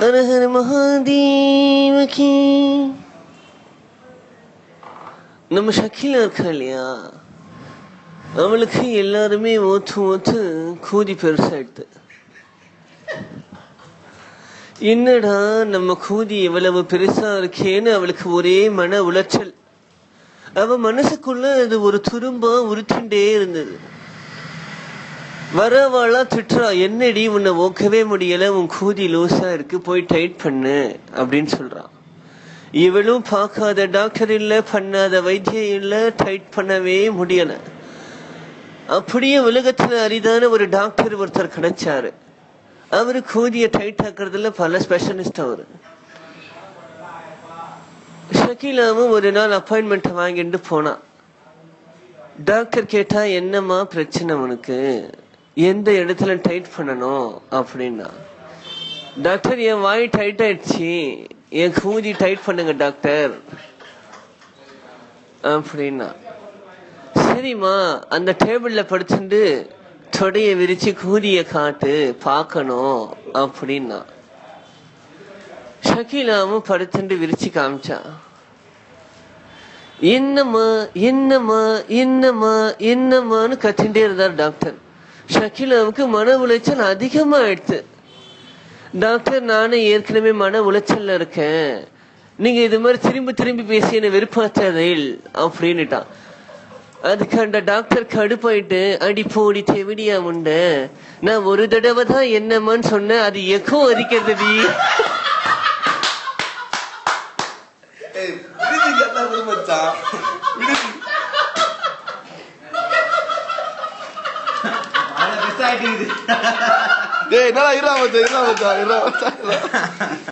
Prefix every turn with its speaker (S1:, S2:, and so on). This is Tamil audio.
S1: ஹரஹர மகாதேவகி நம்ம ஷக்கீலா இருக்கா இல்லையா? அவளுக்கு எல்லாருமே ஓத்து ஓத்து கூதி பெருசாயிடுது என்னடா நம்ம கூதி எவ்வளவு பெருசா இருக்கேன்னு அவளுக்கு ஒரே மன உளைச்சல். அவ மனசுக்குள்ள அது ஒரு துரும்பா உறுத்திண்டே இருந்தது. வரவெல்லாம் திட்டுறா என்னடி உன்னை ஓக்கவே முடியல உன் கூதி லூஸா இருக்கு போய் டைட் பண்ணு அப்படின்னு சொல்றான் இவளும் பார்க்காத டாக்டர் இல்ல பண்ணாத வைத்தியம் இல்ல டைட் பண்ணவே முடியல. அப்படியே உலகத்துல அரிதான ஒரு டாக்டர் ஒருத்தர் கிடைச்சாரு. அவரு கூதிய டைட் ஆக்குறதுல பல ஸ்பெஷலிஸ்ட் அவரு. ஷக்கீலாவும் ஒரு நாள் அப்பாயின்மெண்ட் வாங்கிட்டு போனான் டாக்டர் கேட்டா என்னம்மா பிரச்சனை உனக்கு? எந்த இடத்துல டைட் பண்ணணும் அப்படின்னா. டாக்டர் என் வாய் டைட் ஆயிடுச்சு. என் கூதி டைட் பண்ணுங்க டாக்டர் அப்படின்னா. சரிம்மா அந்த டேபிள்ல படுத்துட்டு தொடைய விரிச்சு கூதிய காட்டு பார்க்கணும் அப்படின்னா. ஷக்கீலாவும் படுத்துட்டு விரிச்சு காமிச்சா. என்னம்மா என்னம்மா என்னம்மா என்னம்மான்னு கத்திண்டே இருந்தார் டாக்டர் ஷக்கீலாவுக்கு மன உளைச்சல் அதிகமாயிடுச்சு டாக்டர் நானும் ஏற்கனவே மன உளைச்சல்ல இருக்கேன். நீங்க இது மாதிரி திரும்பி திரும்பி பேசி என்ன வெறுப்பாத்தாதையில் அப்படின்னுட்டான். அதுக்கு அந்த டாக்டர் கடுப்பாயிட்டு அடி போடி தெவிடியா உண்ட. நான் ஒரு தடவை தான் என்னம்மான்னு சொன்னேன். அது எக்கோ
S2: அரிக்கிறது நீ மச்சான். டேய், என்னடா இருடா மச்சான், இருடா மச்சான்.